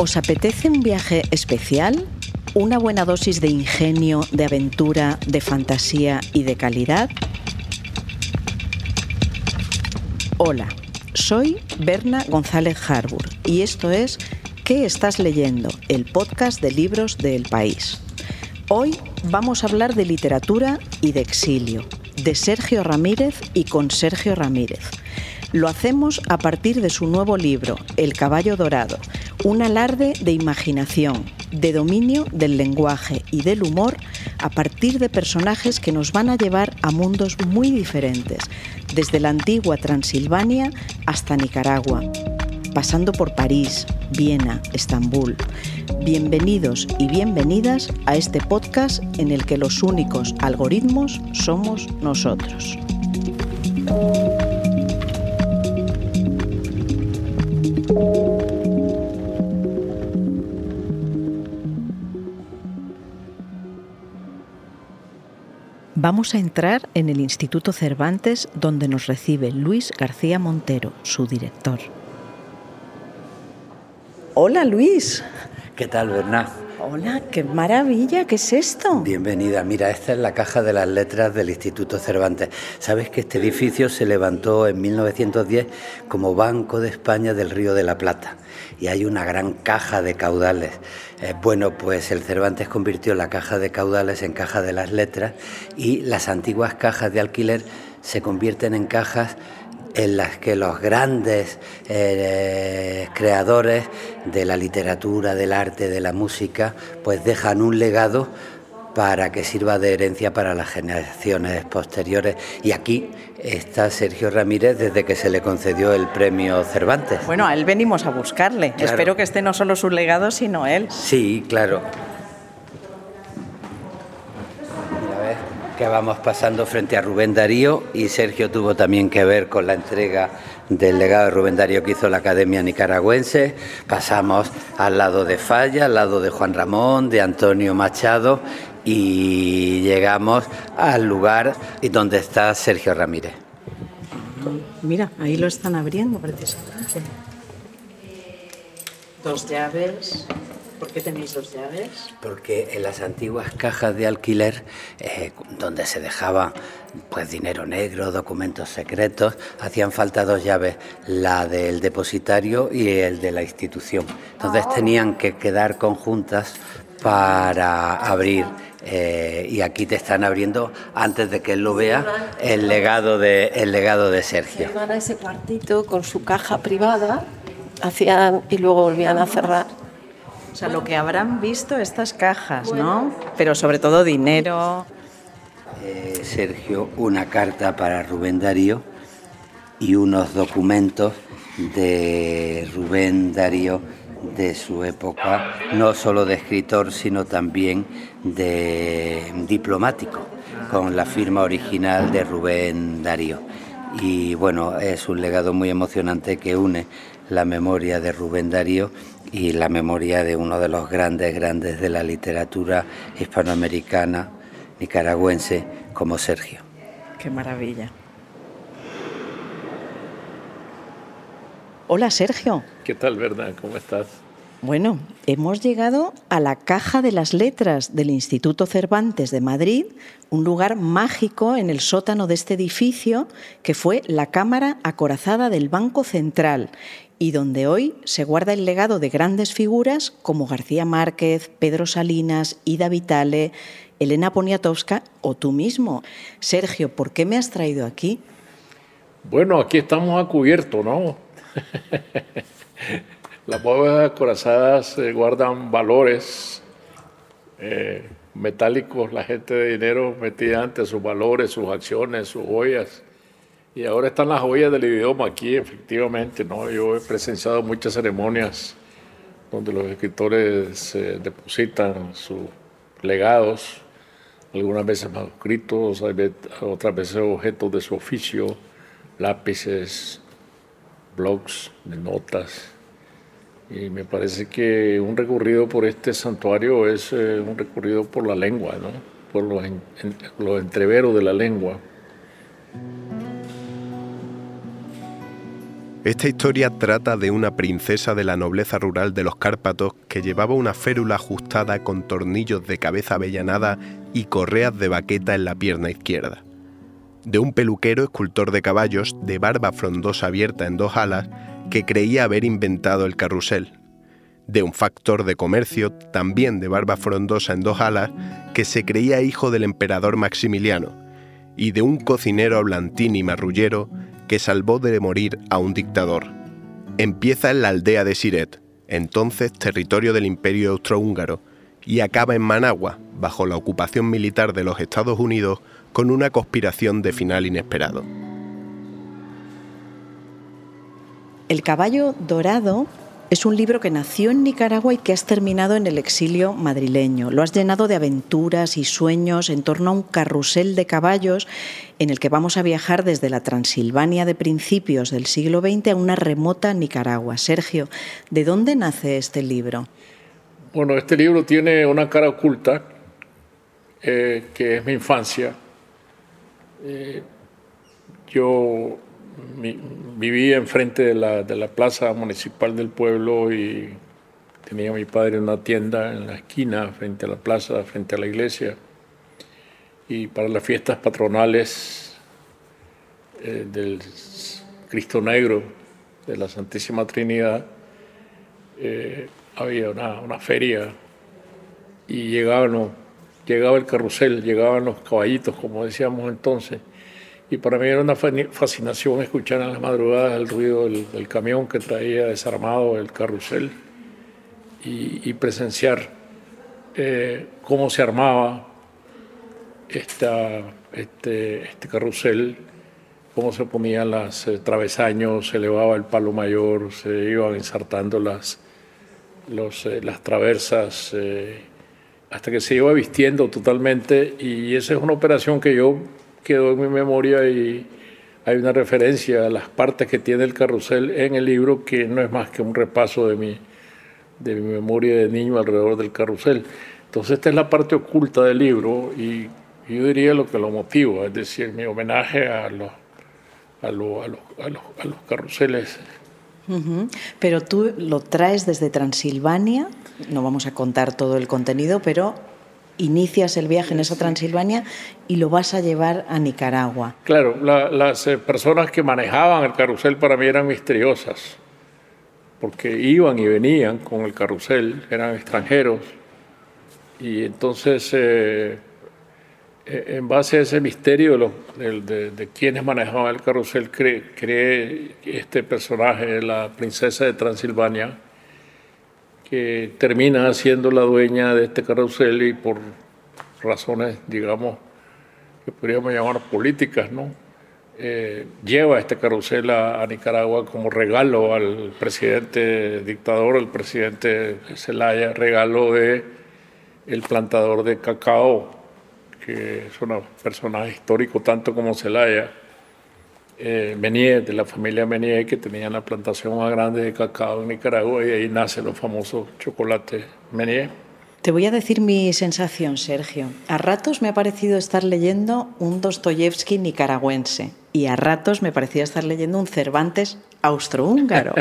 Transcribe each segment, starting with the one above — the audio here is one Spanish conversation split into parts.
¿Os apetece un viaje especial? ¿Una buena dosis de ingenio, de aventura, de fantasía y de calidad? Hola, soy Berna González Harbour y esto es ¿Qué estás leyendo? El podcast de libros del país. Hoy vamos a hablar de literatura y de exilio, de Sergio Ramírez y con Sergio Ramírez. Lo hacemos a partir de su nuevo libro, El caballo dorado, un alarde de imaginación, de dominio del lenguaje y del humor a partir de personajes que nos van a llevar a mundos muy diferentes, desde la antigua Transilvania hasta Nicaragua, pasando por París, Viena, Estambul. Bienvenidos y bienvenidas a este podcast en el que los únicos algoritmos somos nosotros. Vamos a entrar en el Instituto Cervantes donde nos recibe Luis García Montero, su director. Hola Luis. ¿Qué tal, Bernard? Hola, qué maravilla, ¿qué es esto? Bienvenida. Mira, esta es la caja de las letras del Instituto Cervantes. Sabes que este edificio se levantó en 1910 como Banco de España del Río de la Plata y hay una gran caja de caudales. Eh, bueno, pues el Cervantes convirtió la caja de caudales en caja de las letras y las antiguas cajas de alquiler se convierten en cajas en las que los grandes eh, creadores de la literatura, del arte, de la música, pues dejan un legado para que sirva de herencia para las generaciones posteriores. Y aquí está Sergio Ramírez desde que se le concedió el premio Cervantes. Bueno, a él venimos a buscarle. Espero que esté no solo su legado, sino él. Sí, claro. Que vamos pasando frente a Rubén Darío y Sergio tuvo también que ver con la entrega del legado de Rubén Darío que hizo la Academia Nicaragüense. Pasamos al lado de Falla, al lado de Juan Ramón, de Antonio Machado y llegamos al lugar donde está Sergio Ramírez. Mira, ahí lo están abriendo precisamente. Dos llaves. ¿Por qué tenéis dos llaves? Porque en las antiguas cajas de alquiler, eh, donde se dejaba pues dinero negro, documentos secretos, hacían falta dos llaves, la del depositario y el de la institución. Entonces ah. tenían que quedar conjuntas para abrir eh, y aquí te están abriendo antes de que él lo vea el legado de el legado de Sergio. Iban a ese cuartito con su caja privada, hacían y luego volvían a cerrar. O sea, lo que habrán visto estas cajas, ¿no? Pero sobre todo dinero. Eh, Sergio, una carta para Rubén Darío y unos documentos de Rubén Darío de su época, no solo de escritor, sino también de diplomático, con la firma original de Rubén Darío. Y bueno, es un legado muy emocionante que une la memoria de Rubén Darío y la memoria de uno de los grandes, grandes de la literatura hispanoamericana, nicaragüense, como Sergio. Qué maravilla. Hola Sergio. ¿Qué tal, verdad? ¿Cómo estás? Bueno, hemos llegado a la Caja de las Letras del Instituto Cervantes de Madrid, un lugar mágico en el sótano de este edificio que fue la Cámara Acorazada del Banco Central y donde hoy se guarda el legado de grandes figuras como García Márquez, Pedro Salinas, Ida Vitale, Elena Poniatowska o tú mismo. Sergio, ¿por qué me has traído aquí? Bueno, aquí estamos a cubierto, ¿no? Las bóvedas acorazadas eh, guardan valores eh, metálicos. La gente de dinero metía antes sus valores, sus acciones, sus joyas y ahora están las joyas del idioma aquí, efectivamente, ¿no? Yo he presenciado muchas ceremonias donde los escritores eh, depositan sus legados, algunas veces manuscritos, otras veces objetos de su oficio, lápices, blogs de notas. Y me parece que un recorrido por este santuario es eh, un recorrido por la lengua, ¿no? por los, los entreveros de la lengua. Esta historia trata de una princesa de la nobleza rural de los Cárpatos que llevaba una férula ajustada con tornillos de cabeza avellanada y correas de baqueta en la pierna izquierda. De un peluquero escultor de caballos de barba frondosa abierta en dos alas que creía haber inventado el carrusel. De un factor de comercio, también de barba frondosa en dos alas, que se creía hijo del emperador Maximiliano. Y de un cocinero hablantín y marrullero que salvó de morir a un dictador. Empieza en la aldea de Siret, entonces territorio del Imperio Austrohúngaro, y acaba en Managua, bajo la ocupación militar de los Estados Unidos, con una conspiración de final inesperado. El caballo dorado es un libro que nació en Nicaragua y que has terminado en el exilio madrileño. Lo has llenado de aventuras y sueños en torno a un carrusel de caballos en el que vamos a viajar desde la Transilvania de principios del siglo XX a una remota Nicaragua. Sergio, ¿de dónde nace este libro? Bueno, este libro tiene una cara oculta, eh, que es mi infancia. Eh, yo vivía enfrente de la, de la plaza municipal del pueblo y tenía mi padre una tienda en la esquina, frente a la plaza, frente a la iglesia. Y para las fiestas patronales eh, del Cristo Negro, de la Santísima Trinidad, eh, había una, una, feria y llegaban, llegaba el carrusel, llegaban los caballitos, como decíamos entonces y para mí era una fascinación escuchar en las madrugadas el ruido del, camión que traía desarmado el carrusel y, presenciar eh, cómo se armaba este, este carrusel, cómo se ponían los eh, travesaños, se elevaba el palo mayor, se iban ensartando las, los, eh, las traversas hasta que se iba vistiendo totalmente. Y esa es una operación que yo quedó en mi memoria y hay una referencia a las partes que tiene el carrusel en el libro que no es más que un repaso de mi, de mi memoria de niño alrededor del carrusel. Entonces esta es la parte oculta del libro y yo diría lo que lo motiva, es decir, mi homenaje a los, a, los, a los, a los, carruseles. Pero tú lo traes desde Transilvania, no vamos a contar todo el contenido, pero inicias el viaje en esa Transilvania y lo vas a llevar a Nicaragua. Claro, las eh, personas que manejaban el carrusel para mí eran misteriosas, porque iban y venían con el carrusel, eran extranjeros, y entonces eh, eh, en base a ese misterio de, de, quienes manejaban el carrusel, creé este personaje, la princesa de Transilvania, que termina siendo la dueña de este carrusel y por razones, digamos, que podríamos llamar políticas, ¿no? Eh, lleva este carrusel a, Nicaragua como regalo al presidente dictador, el presidente Zelaya, regalo de el plantador de cacao, que es un personaje histórico tanto como Zelaya eh, de la familia Menier, que tenía la plantación más grande de cacao en Nicaragua y ahí nace los famosos chocolates Menier. Te voy a decir mi sensación, Sergio. A ratos me ha parecido estar leyendo un Dostoyevsky nicaragüense y a ratos me parecía estar leyendo un Cervantes austrohúngaro.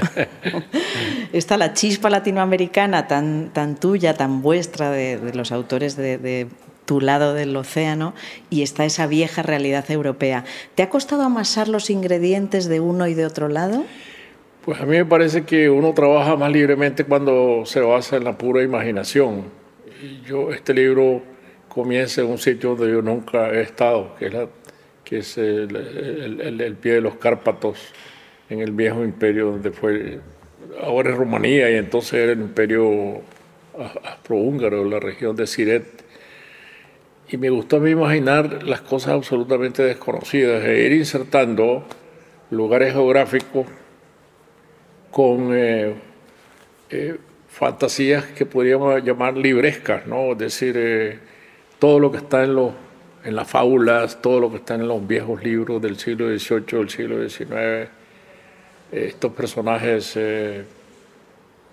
Está la chispa latinoamericana tan, tan tuya, tan vuestra de, los autores de tu lado del océano y está esa vieja realidad europea. ¿Te ha costado amasar los ingredientes de uno y de otro lado? Pues a mí me parece que uno trabaja más libremente cuando se basa en la pura imaginación. yo, este libro comienza en un sitio donde yo nunca he estado, que es, el, pie de los Cárpatos, en el viejo imperio donde fue, ahora es Rumanía y entonces era el imperio austrohúngaro, la región de Siret y me gustó a mí imaginar las cosas absolutamente desconocidas e ir insertando lugares geográficos con eh, eh, fantasías que podríamos llamar librescas, ¿no? Es decir, eh, todo lo que está en, los, en las fábulas, todo lo que está en los viejos libros del siglo XVIII, del siglo XIX, estos personajes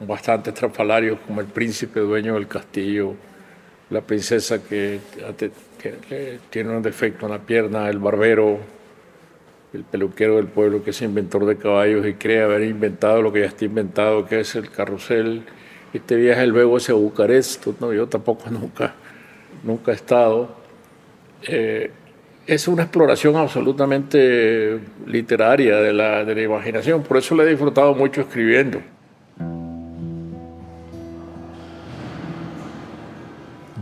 bastante estrafalarios como el príncipe dueño del castillo, la princesa que, tiene un defecto en la pierna, el barbero, el peluquero del pueblo que es inventor de caballos y cree haber inventado lo que ya está inventado, que es el carrusel. Este viaje luego hacia Bucarest, no, yo tampoco nunca, nunca he estado. Eh, es una exploración absolutamente literaria de la, de la imaginación, por eso le he disfrutado mucho escribiendo.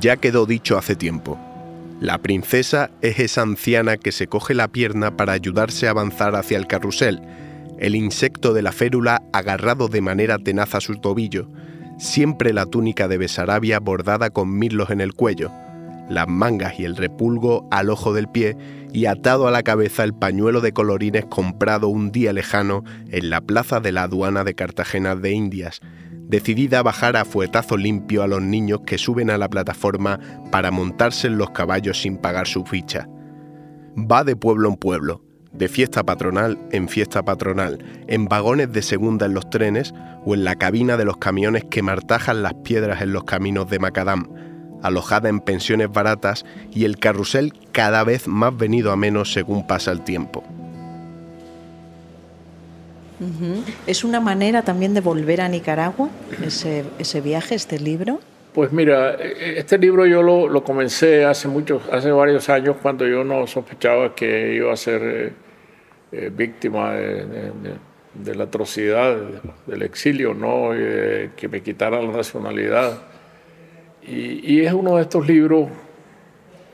Ya quedó dicho hace tiempo. La princesa es esa anciana que se coge la pierna para ayudarse a avanzar hacia el carrusel, el insecto de la férula agarrado de manera tenaz a su tobillo, siempre la túnica de Besarabia bordada con mirlos en el cuello, las mangas y el repulgo al ojo del pie y atado a la cabeza el pañuelo de colorines comprado un día lejano en la plaza de la aduana de Cartagena de Indias, decidida a bajar a fuetazo limpio a los niños que suben a la plataforma para montarse en los caballos sin pagar su ficha. Va de pueblo en pueblo, de fiesta patronal en fiesta patronal, en vagones de segunda en los trenes o en la cabina de los camiones que martajan las piedras en los caminos de Macadam, alojada en pensiones baratas y el carrusel cada vez más venido a menos según pasa el tiempo. ¿Es una manera también de volver a Nicaragua, ese, ese viaje, este libro? Pues mira, este libro yo lo, lo, comencé hace muchos, hace varios años cuando yo no sospechaba que iba a ser eh, eh, víctima de, la atrocidad del exilio, no, que me quitaran la nacionalidad. Y, y, es uno de estos libros,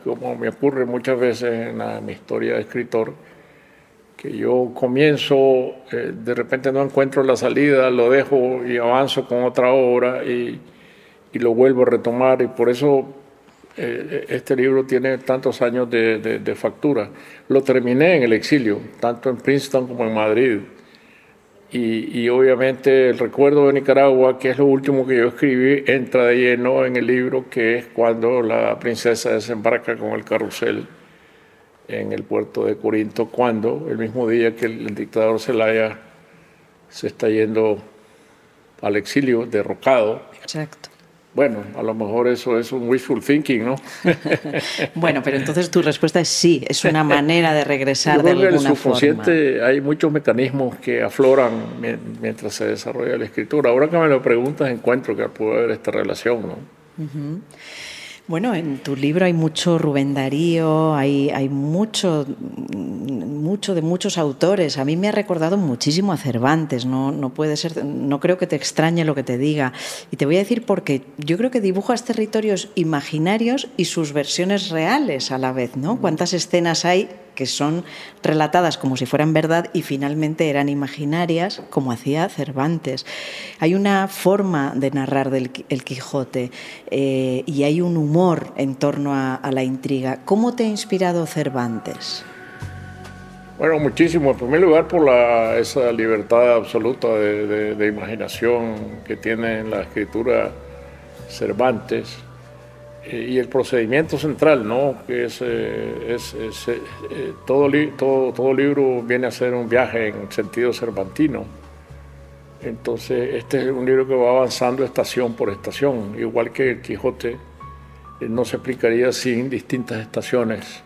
como me ocurre muchas veces en, la, en mi historia de escritor, que yo comienzo, eh, de repente no encuentro la salida, lo dejo y avanzo con otra obra y, y lo vuelvo a retomar y por eso eh, este libro tiene tantos años de, de, de, factura. Lo terminé en el exilio, tanto en Princeton como en Madrid. Y, y, obviamente el recuerdo de Nicaragua, que es lo último que yo escribí, entra de lleno en el libro, que es cuando la princesa desembarca con el carrusel en el puerto de Corinto, cuando el mismo día que el, dictador Zelaya se está yendo al exilio, derrocado. Exacto. Bueno, a lo mejor eso es un wishful thinking, ¿no? bueno, pero entonces tu respuesta es sí, es una manera de regresar Yo de alguna el subconsciente forma. hay muchos mecanismos que afloran mientras se desarrolla la escritura. Ahora que me lo preguntas, encuentro que puede haber esta relación, ¿no? Uh -huh. Bueno, en tu libro hay mucho Rubén Darío, hay, hay mucho, mucho de muchos autores. A mí me ha recordado muchísimo a Cervantes, no, no puede ser, no creo que te extrañe lo que te diga. Y te voy a decir porque yo creo que dibujas territorios imaginarios y sus versiones reales a la vez, ¿no? ¿Cuántas escenas hay que son relatadas como si fueran verdad y finalmente eran imaginarias, como hacía Cervantes. Hay una forma de narrar del el Quijote eh, y hay un humor en torno a, la intriga. ¿Cómo te ha inspirado Cervantes? Bueno, muchísimo. En primer lugar, por esa libertad absoluta de, de, de, imaginación que tiene en la escritura Cervantes y el procedimiento central, ¿no? que es, eh, es, es eh, todo, li todo, todo libro viene a ser un viaje en sentido cervantino. Entonces, este es un libro que va avanzando estación por estación, igual que el Quijote, eh, no se explicaría sin distintas estaciones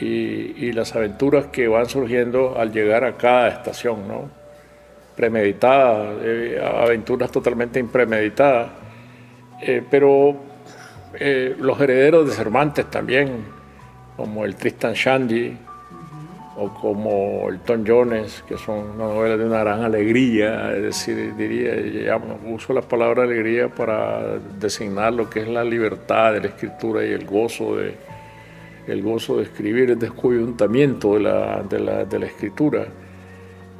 y, y, las aventuras que van surgiendo al llegar a cada estación, ¿no? premeditadas, eh, aventuras totalmente impremeditadas, eh, pero eh, los herederos de Cervantes también, como el Tristan Shandy o como el Tom Jones, que son novelas de una gran alegría, es decir, diría, uso la palabra alegría para designar lo que es la libertad de la escritura y el gozo de, el gozo de escribir, el descoyuntamiento de la, de la, de la escritura.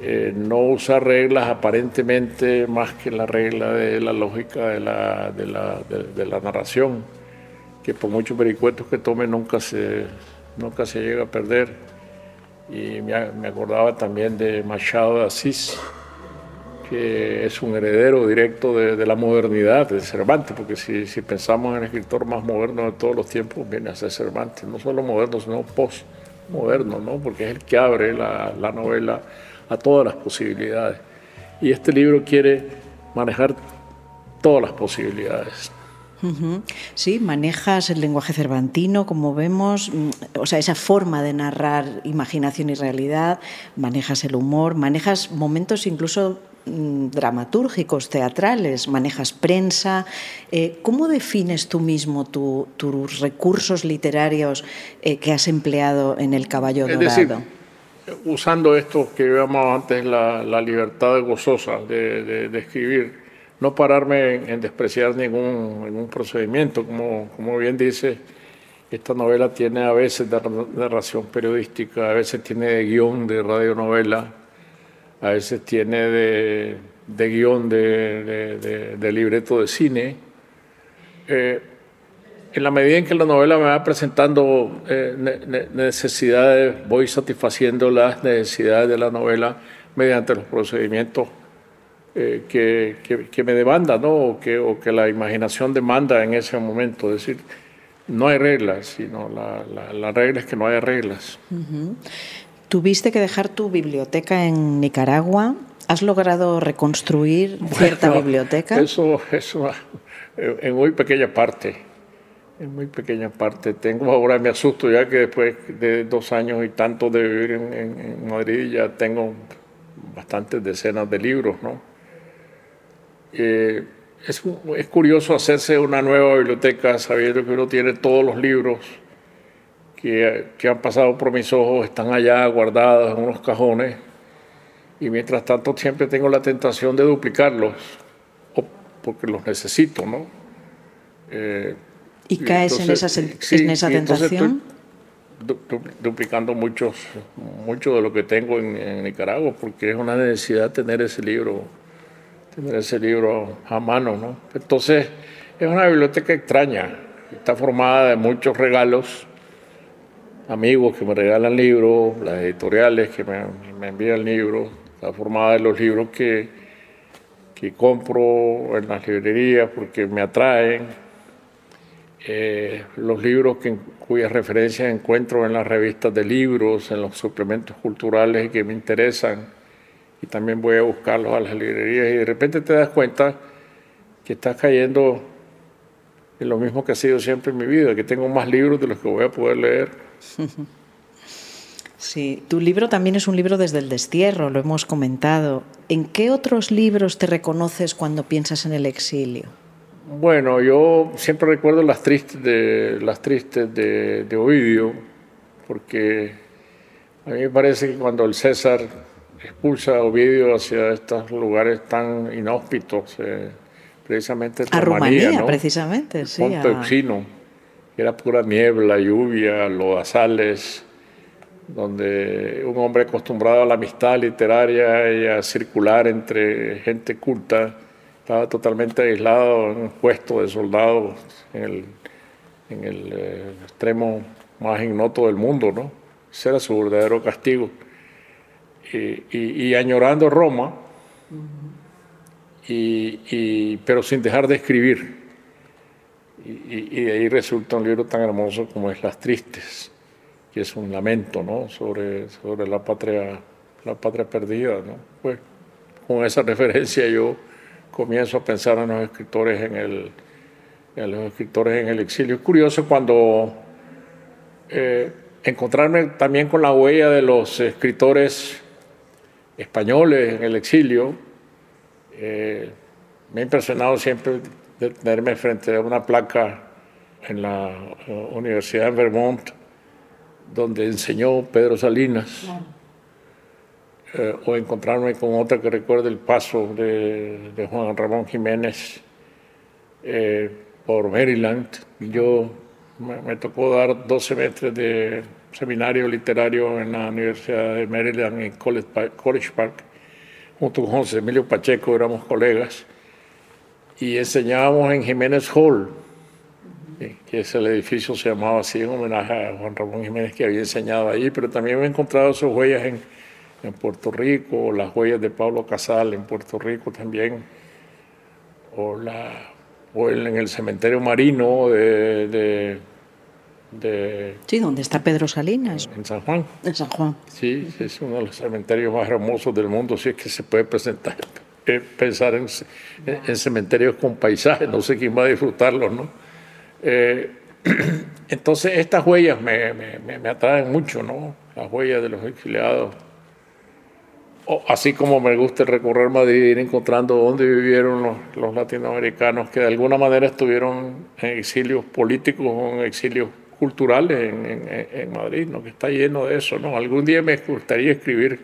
Eh, no usar reglas aparentemente más que la regla de la lógica de la, de la narración que por muchos vericuetos que tome nunca se, nunca se llega a perder. Y me, me acordaba también de Machado de Asís, que es un heredero directo de, de, la modernidad, de Cervantes, porque si, si, pensamos en el escritor más moderno de todos los tiempos, viene a ser Cervantes, no solo moderno, sino postmoderno, ¿no? porque es el que abre la, la novela a todas las posibilidades. Y este libro quiere manejar todas las posibilidades. Sí, manejas el lenguaje cervantino, como vemos, mm, o sea, esa forma de narrar imaginación y realidad, manejas el humor, manejas momentos incluso mm, dramatúrgicos, teatrales, manejas prensa. Eh, ¿Cómo defines tú mismo tus recursos literarios eh, que has empleado en El Caballo Dorado? usando esto que llamaba antes la, libertad gozosa de, escribir, no pararme en, despreciar ningún, ningún, procedimiento, como, como bien dice, esta novela tiene a veces de narración periodística, a veces tiene de guion de radionovela, a veces tiene de, de guion de, de, libreto de cine. Eh, en la medida en que la novela me va presentando eh, necesidades, voy satisfaciendo las necesidades de la novela mediante los procedimientos eh, que, que, me demandan, ¿no? O que, o que la imaginación demanda en ese momento. Es decir, no hay reglas, sino la, la, regla es que no hay reglas. Tuviste que dejar tu biblioteca en Nicaragua. ¿Has logrado reconstruir cierta biblioteca? Eso, eso en muy pequeña parte en muy pequeña parte. Tengo ahora, me asusto ya que después de dos años y tanto de vivir en, Madrid ya tengo bastantes decenas de libros, ¿no? Eh, es, es, curioso hacerse una nueva biblioteca sabiendo que uno tiene todos los libros que, que han pasado por mis ojos, están allá guardados en unos cajones y mientras tanto siempre tengo la tentación de duplicarlos porque los necesito, ¿no? Eh, ¿Y caes en, esa, en esa tentación? duplicando muchos, mucho de lo que tengo en, Nicaragua, porque es una necesidad tener ese libro, tener ese libro a mano, ¿no? Entonces, es una biblioteca extraña, está formada de muchos regalos, amigos que me regalan libros, las editoriales que me, envían libros, está formada de los libros que, que compro en las librerías porque me atraen, eh, los libros cuyas referencias encuentro en las revistas de libros, en los suplementos culturales que me interesan, y también voy a buscarlos a las librerías, y de repente te das cuenta que estás cayendo en lo mismo que ha sido siempre en mi vida, que tengo más libros de los que voy a poder leer. Sí, tu libro también es un libro desde el destierro, lo hemos comentado. ¿En qué otros libros te reconoces cuando piensas en el exilio? Bueno, yo siempre recuerdo las tristes de, las tristes de, Ovidio, porque a mí me parece que cuando el César expulsa a Ovidio hacia estos lugares tan inhóspitos, eh, precisamente a Rumanía, precisamente, sí. Ponto que era pura niebla, lluvia, lodazales, donde un hombre acostumbrado a la amistad literaria y a circular entre gente culta, estaba totalmente aislado en un puesto de soldado en el, en el eh, extremo más ignoto del mundo, ¿no? Ese era su verdadero castigo. Y, añorando Roma, y, pero sin dejar de escribir. Y, de ahí resulta un libro tan hermoso como es Las Tristes, que es un lamento ¿no? sobre, sobre la, patria, la patria perdida. ¿no? Pues con esa referencia yo comienzo a pensar en los escritores en el, en los escritores en el exilio. Es curioso cuando eh, encontrarme también con la huella de los escritores españoles en el exilio. Eh, me ha impresionado siempre tenerme frente a una placa en la eh, Universidad de Vermont, donde enseñó Pedro Salinas. Eh, o encontrarme con otra que recuerde el paso de, Juan Ramón Jiménez eh, por Maryland. Yo me, tocó dar dos semestres de seminario literario en la Universidad de Maryland en College Park, junto con José Emilio Pacheco, éramos colegas, y enseñábamos en Jiménez Hall, que es el edificio se llamaba así en homenaje a Juan Ramón Jiménez que había enseñado allí, pero también he encontrado sus huellas en en Puerto Rico, las huellas de Pablo Casal en Puerto Rico también, o, la, o en el cementerio marino de, de, Sí, donde está Pedro Salinas. En San Juan. En San Juan. Sí, es uno de los cementerios más hermosos del mundo, si es que se puede presentar. pensar en, cementerios con paisajes, no sé quién va a disfrutarlos, ¿no? Eh, entonces estas huellas me, me, atraen mucho, ¿no? Las huellas de los exiliados. así como me gusta recorrer Madrid, ir encontrando dónde vivieron los, los, latinoamericanos que de alguna manera estuvieron en exilios políticos o en exilios culturales en, en, Madrid, ¿no? que está lleno de eso. ¿no? Algún día me gustaría escribir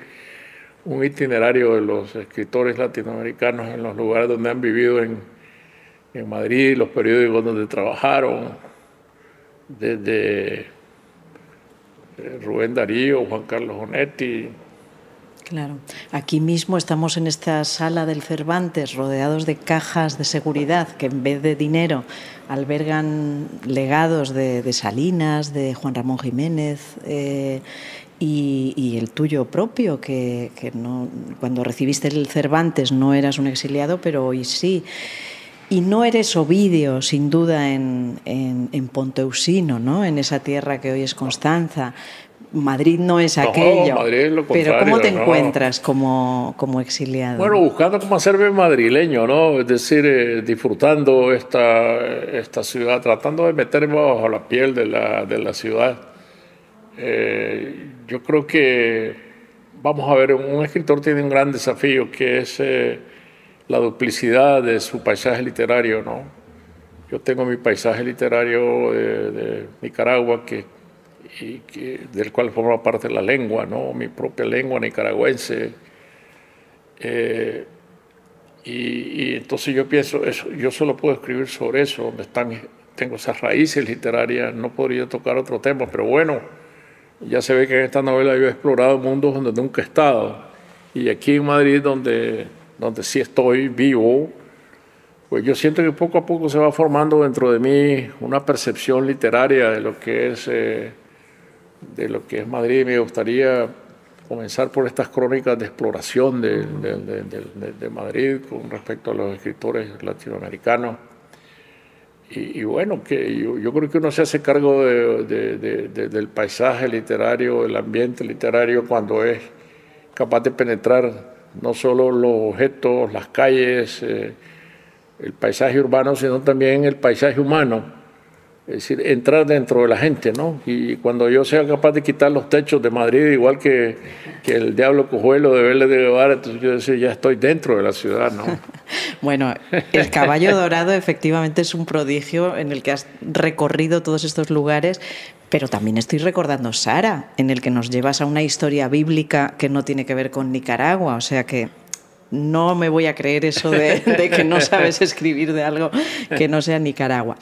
un itinerario de los escritores latinoamericanos en los lugares donde han vivido en, en Madrid, los periódicos donde trabajaron, desde eh, Rubén Darío, Juan Carlos Onetti. Claro, aquí mismo estamos en esta sala del Cervantes, rodeados de cajas de seguridad que en vez de dinero albergan legados de, Salinas, de Juan Ramón Jiménez. Eh, y, el tuyo propio, que, no, cuando recibiste el Cervantes no eras un exiliado, pero hoy sí. Y no eres Ovidio, sin duda, en, en, Ponteusino, ¿no? en esa tierra que hoy es Constanza. Madrid no es aquello. pero ¿cómo te encuentras como, como, exiliado? Bueno, buscando cómo hacerme madrileño, ¿no? Es decir, eh, disfrutando esta, esta ciudad, tratando de meterme bajo la piel de la, de la ciudad. Eh, yo creo que, vamos a ver, un escritor tiene un gran desafío que es eh, la duplicidad de su paisaje literario, ¿no? Yo tengo mi paisaje literario de, Nicaragua, que, y del cual forma parte la lengua, ¿no? Mi propia lengua nicaragüense. Eh, y, entonces yo pienso, eso, yo solo puedo escribir sobre eso, donde están, tengo esas raíces literarias, no podría tocar otro tema, pero bueno, ya se ve que en esta novela yo he explorado mundos donde nunca he estado. Y aquí en Madrid, donde, donde sí estoy vivo, pues yo siento que poco a poco se va formando dentro de mí una percepción literaria de lo que es, eh, de lo que es Madrid. Me gustaría comenzar por estas crónicas de exploración de, Madrid con respecto a los escritores latinoamericanos y, bueno, que yo, creo que uno se hace cargo del paisaje literario, del ambiente literario, cuando es capaz de penetrar no solo los objetos, las calles, eh, el paisaje urbano, sino también el paisaje humano es decir, entrar dentro de la gente, ¿no? Y cuando yo sea capaz de quitar los techos de Madrid, igual que, el diablo cojuelo de Vélez de Guevara, entonces yo decía, ya estoy dentro de la ciudad, ¿no? bueno, el caballo dorado efectivamente es un prodigio en el que has recorrido todos estos lugares, pero también estoy recordando Sara, en el que nos llevas a una historia bíblica que no tiene que ver con Nicaragua, o sea que no me voy a creer eso de que no sabes escribir de algo que no sea Nicaragua.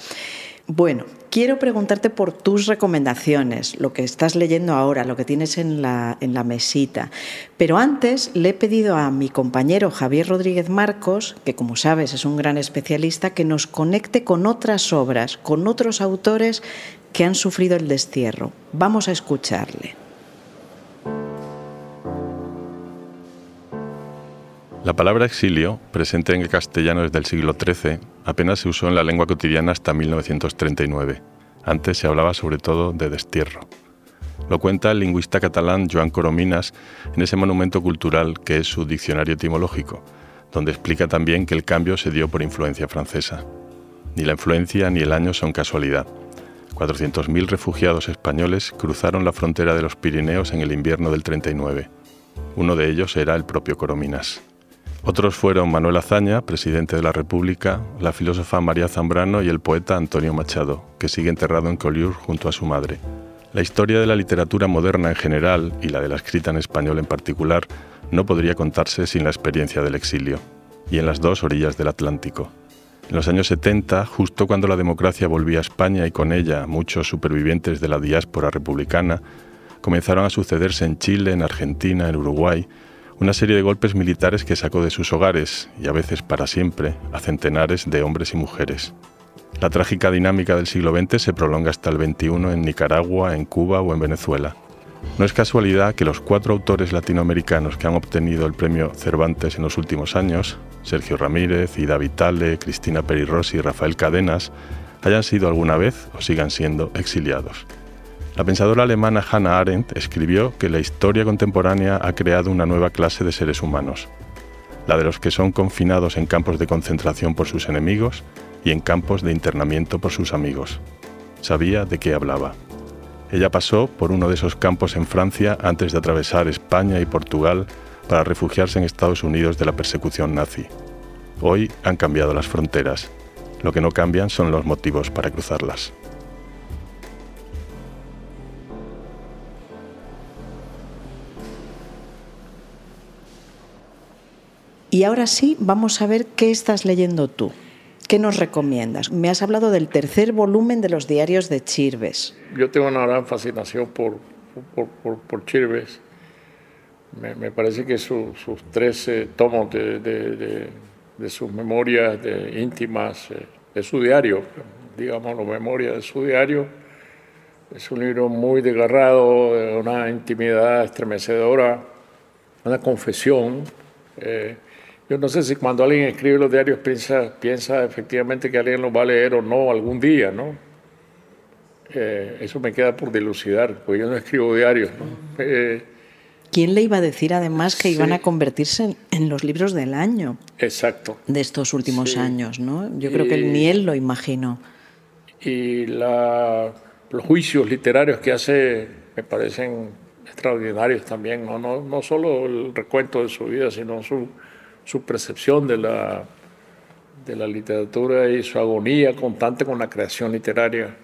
Bueno, quiero preguntarte por tus recomendaciones, lo que estás leyendo ahora, lo que tienes en la, en la mesita. Pero antes le he pedido a mi compañero Javier Rodríguez Marcos, que como sabes es un gran especialista, que nos conecte con otras obras, con otros autores que han sufrido el destierro. Vamos a escucharle. La palabra exilio, presente en el castellano desde el siglo XIII, apenas se usó en la lengua cotidiana hasta 1939. Antes se hablaba sobre todo de destierro. Lo cuenta el lingüista catalán Joan Corominas en ese monumento cultural que es su diccionario etimológico, donde explica también que el cambio se dio por influencia francesa. Ni la influencia ni el año son casualidad. 400.000 refugiados españoles cruzaron la frontera de los Pirineos en el invierno del 39. Uno de ellos era el propio Corominas. Otros fueron Manuel Azaña, presidente de la República, la filósofa María Zambrano y el poeta Antonio Machado, que sigue enterrado en Collioure junto a su madre. La historia de la literatura moderna en general y la de la escrita en español en particular no podría contarse sin la experiencia del exilio, y en las dos orillas del Atlántico. En los años 70, justo cuando la democracia volvía a España y con ella muchos supervivientes de la diáspora republicana, comenzaron a sucederse en Chile, en Argentina, en Uruguay, una serie de golpes militares que sacó de sus hogares, y a veces para siempre, a centenares de hombres y mujeres. La trágica dinámica del siglo XX se prolonga hasta el XXI en Nicaragua, en Cuba o en Venezuela. No es casualidad que los cuatro autores latinoamericanos que han obtenido el premio Cervantes en los últimos años, Sergio Ramírez, Ida Vitale, Cristina Rossi y Rafael Cadenas, hayan sido alguna vez o sigan siendo exiliados. La pensadora alemana Hannah Arendt escribió que la historia contemporánea ha creado una nueva clase de seres humanos. la de los que son confinados en campos de concentración por sus enemigos y en campos de internamiento por sus amigos. Sabía de qué hablaba. Ella pasó por uno de esos campos en Francia antes de atravesar España y Portugal para refugiarse en Estados Unidos de la persecución nazi. Hoy han cambiado las fronteras. Lo que no cambian son los motivos para cruzarlas. Y ahora sí, vamos a ver qué estás leyendo tú. ¿Qué nos recomiendas? Me has hablado del tercer volumen de los diarios de Chirves. Yo tengo una gran fascinación por, por, Chirves. Me, parece que sus 13 tomos de, sus memorias íntimas, eh, de su diario, digamos, la memoria de su diario, es un libro muy desgarrado, de una intimidad estremecedora, una confesión. Eh, yo no sé si cuando alguien escribe los diarios piensa, piensa efectivamente que alguien los va a leer o no algún día, ¿no? Eh, eso me queda por dilucidar, porque yo no escribo diarios, ¿no? Eh, ¿Quién le iba a decir además que iban a convertirse en, los libros del año? Exacto. De estos últimos años, ¿no? Yo creo que ni él lo imaginó. Y la, los juicios literarios que hace me parecen extraordinarios también, ¿no? No, no solo el recuento de su vida, sino su su percepción de la, de la literatura y su agonía constante con la creación literaria,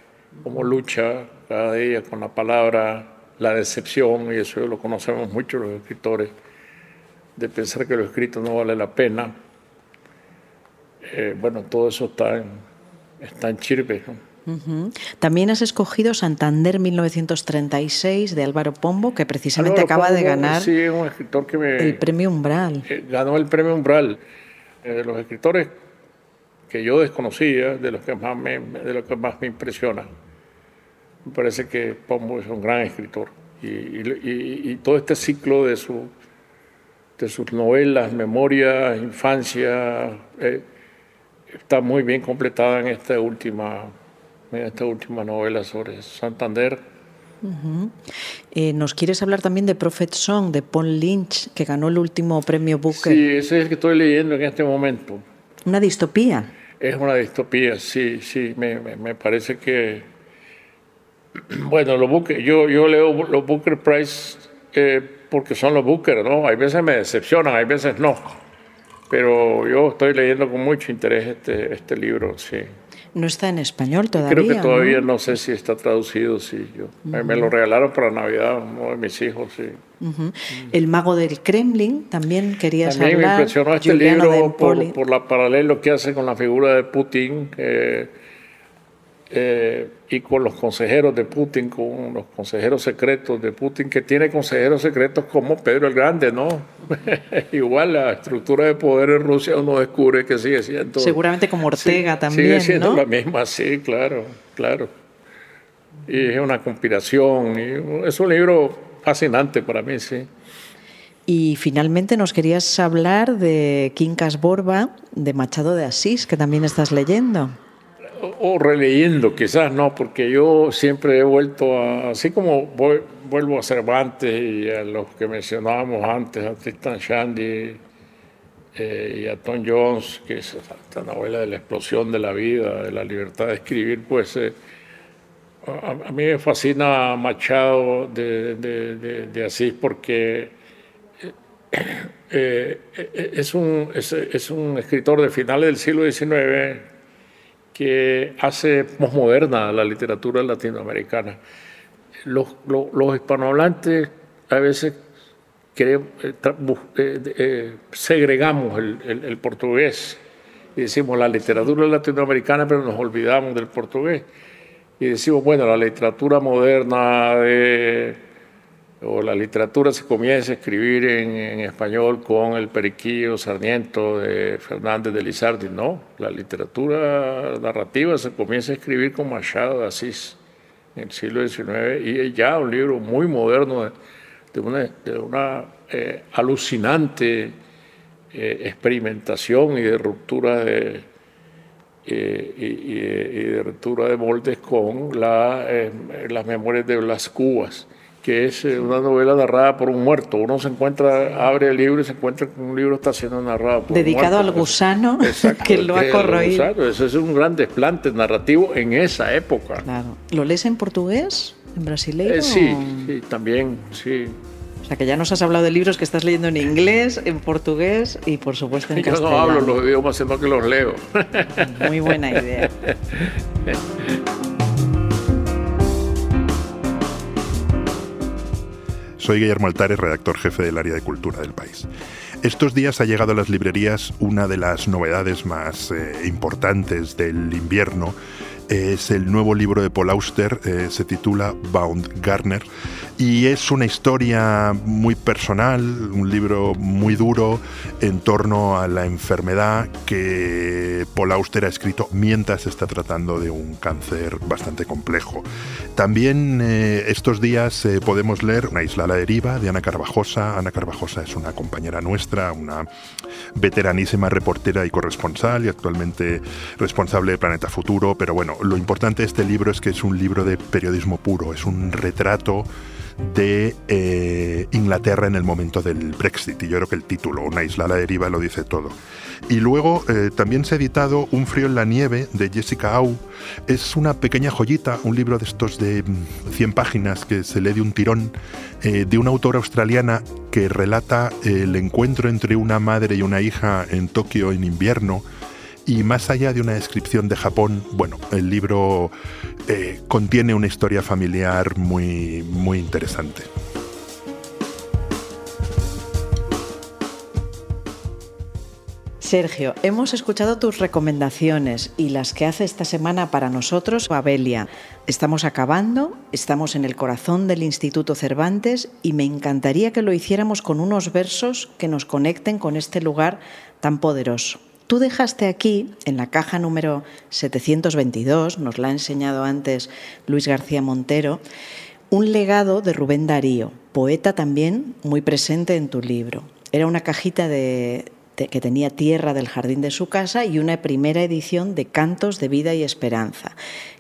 cómo lucha cada día con la palabra, la decepción, y eso lo conocemos mucho los escritores, de pensar que lo escrito no vale la pena. Eh, bueno, todo eso está en, está en Chirpe. También has escogido Santander 1936 de Álvaro Pombo, que precisamente acaba de ganar el premio Umbral. Eh, ganó el premio Umbral. Eh, de los escritores que yo desconocía, de los que más me, de los que más me impresiona. Me parece que Pombo es un gran escritor. Y, todo este ciclo de, su, de sus novelas, memorias, infancia, eh, está muy bien completada en esta última esta última novela sobre Santander. Eh, ¿Nos quieres hablar también de Prophet Song, de Paul Lynch, que ganó el último premio Booker? Sí, ese es el que estoy leyendo en este momento. ¿Una distopía? Es una distopía, sí, sí. Me, me, parece que. Bueno, los Booker, yo, yo leo los Booker Prize eh, porque son los Booker, ¿no? Hay veces me decepcionan, hay veces no. Pero yo estoy leyendo con mucho interés este, este libro, sí. No está en español todavía. Creo que todavía no, sé si está traducido, sí. Yo, Me lo regalaron para Navidad uno de mis hijos, sí. El mago del Kremlin también querías también me impresionó este libro por, por, la paralelo que hace con la figura de Putin. Eh, eh, y con los consejeros de Putin, con los consejeros secretos de Putin, que tiene consejeros secretos como Pedro el Grande, ¿no? Igual la estructura de poder en Rusia uno descubre que sigue siendo... Seguramente como Ortega también, Sigue siendo la misma, sí, claro, claro. Y es una conspiración, y es un libro fascinante para mí, sí. Y finalmente nos querías hablar de Quincas Borba, de Machado de Asís, que también estás leyendo o releyendo, quizás no, porque yo siempre he vuelto a, así como vuelvo a Cervantes y a los que mencionábamos antes, a Tristan Shandy eh, y a Tom Jones, que es esta novela de la explosión de la vida, de la libertad de escribir, pues eh, a, mí me fascina Machado de, de, Asís porque eh, es, un, es, es un escritor de finales del siglo XIX que hace posmoderna la literatura latinoamericana. Los, hispanohablantes a veces eh, eh, eh, segregamos el, portugués y decimos la literatura latinoamericana, pero nos olvidamos del portugués. Y decimos, bueno, la literatura moderna de o la literatura se comienza a escribir en, español con el Periquillo Sarmiento de Fernández de Lizardi. No, la literatura narrativa se comienza a escribir con Machado de Asís en el siglo XIX y es ya un libro muy moderno de, una, eh, alucinante eh, experimentación y de ruptura de, eh, y, de ruptura de moldes con la, las memorias de las Cubas que es eh, una novela narrada por un muerto. Uno se encuentra, abre el libro y se encuentra que un libro está siendo narrado por Dedicado un al gusano que lo ha corroído. Ese es un gran desplante narrativo en esa época. Claro. ¿Lo lees en portugués? ¿En brasileño? Eh, sí, sí, también, sí. O sea, que ya nos has hablado de libros que estás leyendo en inglés, en portugués y, por supuesto, en castellano. Yo no hablo los idiomas, sino que los leo. Muy buena idea. Soy Guillermo Altares, redactor jefe del área de cultura del país. Estos días ha llegado a las librerías una de las novedades más eh, importantes del invierno. Es el nuevo libro de Paul Auster, eh, se titula Bound Garner y es una historia muy personal, un libro muy duro en torno a la enfermedad que Paul Auster ha escrito mientras está tratando de un cáncer bastante complejo. También eh, estos días eh, podemos leer Una isla a la deriva de Ana Carvajosa. Ana Carvajosa es una compañera nuestra, una veteranísima reportera y corresponsal y actualmente responsable de Planeta Futuro. Pero bueno, lo importante de este libro es que es un libro de periodismo puro, es un retrato de eh, Inglaterra en el momento del Brexit. Y yo creo que el título, Una isla a la deriva, lo dice todo. Y luego eh, también se ha editado Un frío en la nieve de Jessica Au. Es una pequeña joyita, un libro de estos de 100 mm, páginas que se lee de un tirón, eh, de una autora australiana que relata el encuentro entre una madre y una hija en Tokio en invierno y más allá de una descripción de Japón, bueno, el libro eh, contiene una historia familiar muy, muy interesante. Sergio, hemos escuchado tus recomendaciones y las que hace esta semana para nosotros Abelia. Estamos acabando, estamos en el corazón del Instituto Cervantes y me encantaría que lo hiciéramos con unos versos que nos conecten con este lugar tan poderoso. Tú dejaste aquí, en la caja número 722, nos la ha enseñado antes Luis García Montero, un legado de Rubén Darío, poeta también muy presente en tu libro. Era una cajita de, que tenía tierra del jardín de su casa y una primera edición de Cantos de Vida y Esperanza.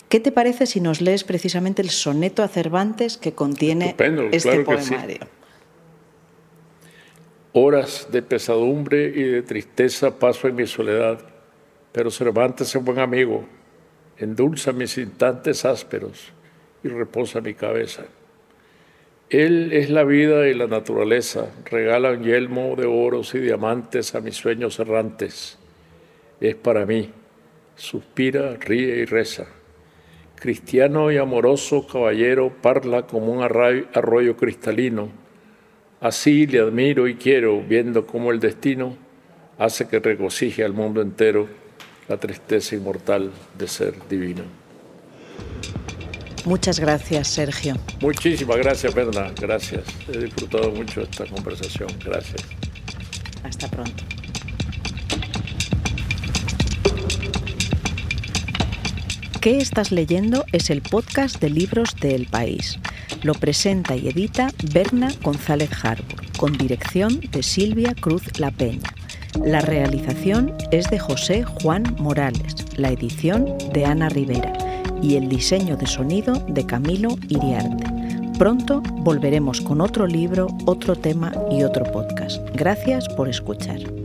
¿Qué te parece si nos lees precisamente el soneto a Cervantes que contiene este poemario? Horas de pesadumbre y de tristeza paso en mi soledad, pero Cervantes es buen amigo, endulza mis instantes ásperos y reposa mi cabeza. Él es la vida y la naturaleza, regala un yelmo de oros y diamantes a mis sueños errantes. Es para mí, suspira, ríe y reza. Cristiano y amoroso caballero parla como un arroyo cristalino Así le admiro y quiero, viendo cómo el destino hace que regocije al mundo entero la tristeza inmortal de ser divino. Muchas gracias, Sergio. Muchísimas gracias, Berna. Gracias. He disfrutado mucho esta conversación. Gracias. Hasta pronto. ¿Qué estás leyendo? Es el podcast de libros de El País. Lo presenta y edita Berna González Harbour, con dirección de Silvia Cruz La Peña. La realización es de José Juan Morales, la edición de Ana Rivera y el diseño de sonido de Camilo Iriarte. Pronto volveremos con otro libro, otro tema y otro podcast. Gracias por escuchar.